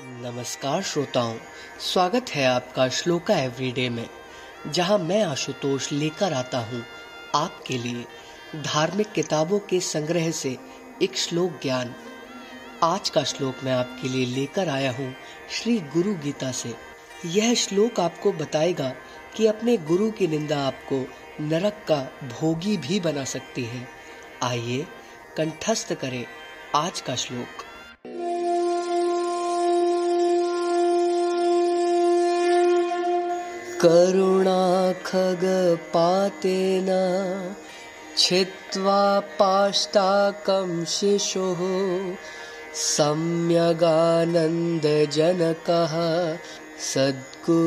नमस्कार श्रोताओं, स्वागत है आपका श्लोका एवरीडे में, जहाँ मैं आशुतोष लेकर आता हूँ आपके लिए धार्मिक किताबों के संग्रह से एक श्लोक ज्ञान। आज का श्लोक मैं आपके लिए लेकर आया हूँ श्री गुरु गीता से। यह श्लोक आपको बताएगा कि अपने गुरु की निंदा आपको नरक का भोगी भी बना सकती है। आइए, कंठस्थ करें आज का श्लोक। करुणाखगपातेन छित्त्वा पाष्टाकं शिशुः सम्यगानन्दजनकः सद्गुरुसोऽभिधीयते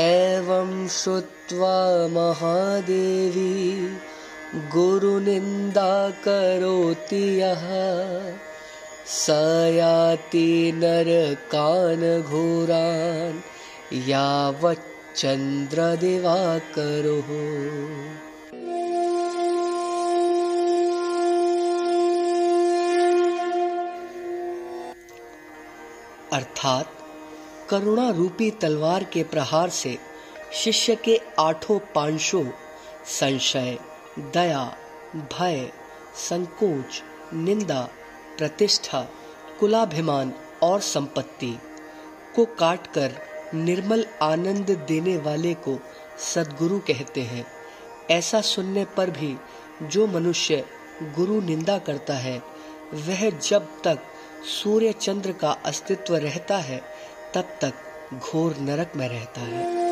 एवं श्रुत्वा महादेवी गुरुनिन्दा करोति यः स याति नरकान् घोरान् यावच्चन्द्रदिवाकरोः अर्थात करुणा रूपी तलवार के प्रहार से शिष्य के आठों पांशों संशय, दया, भय, संकोच, निंदा प्रतिष्ठा, कुलाभिमान और संपत्ति को काटकर निर्मल आनंद देने वाले को सदगुरु कहते हैं। ऐसा सुनने पर भी जो मनुष्य गुरु निंदा करता है, वह जब तक सूर्य चंद्र का अस्तित्व रहता है, तब तक घोर नरक में रहता है।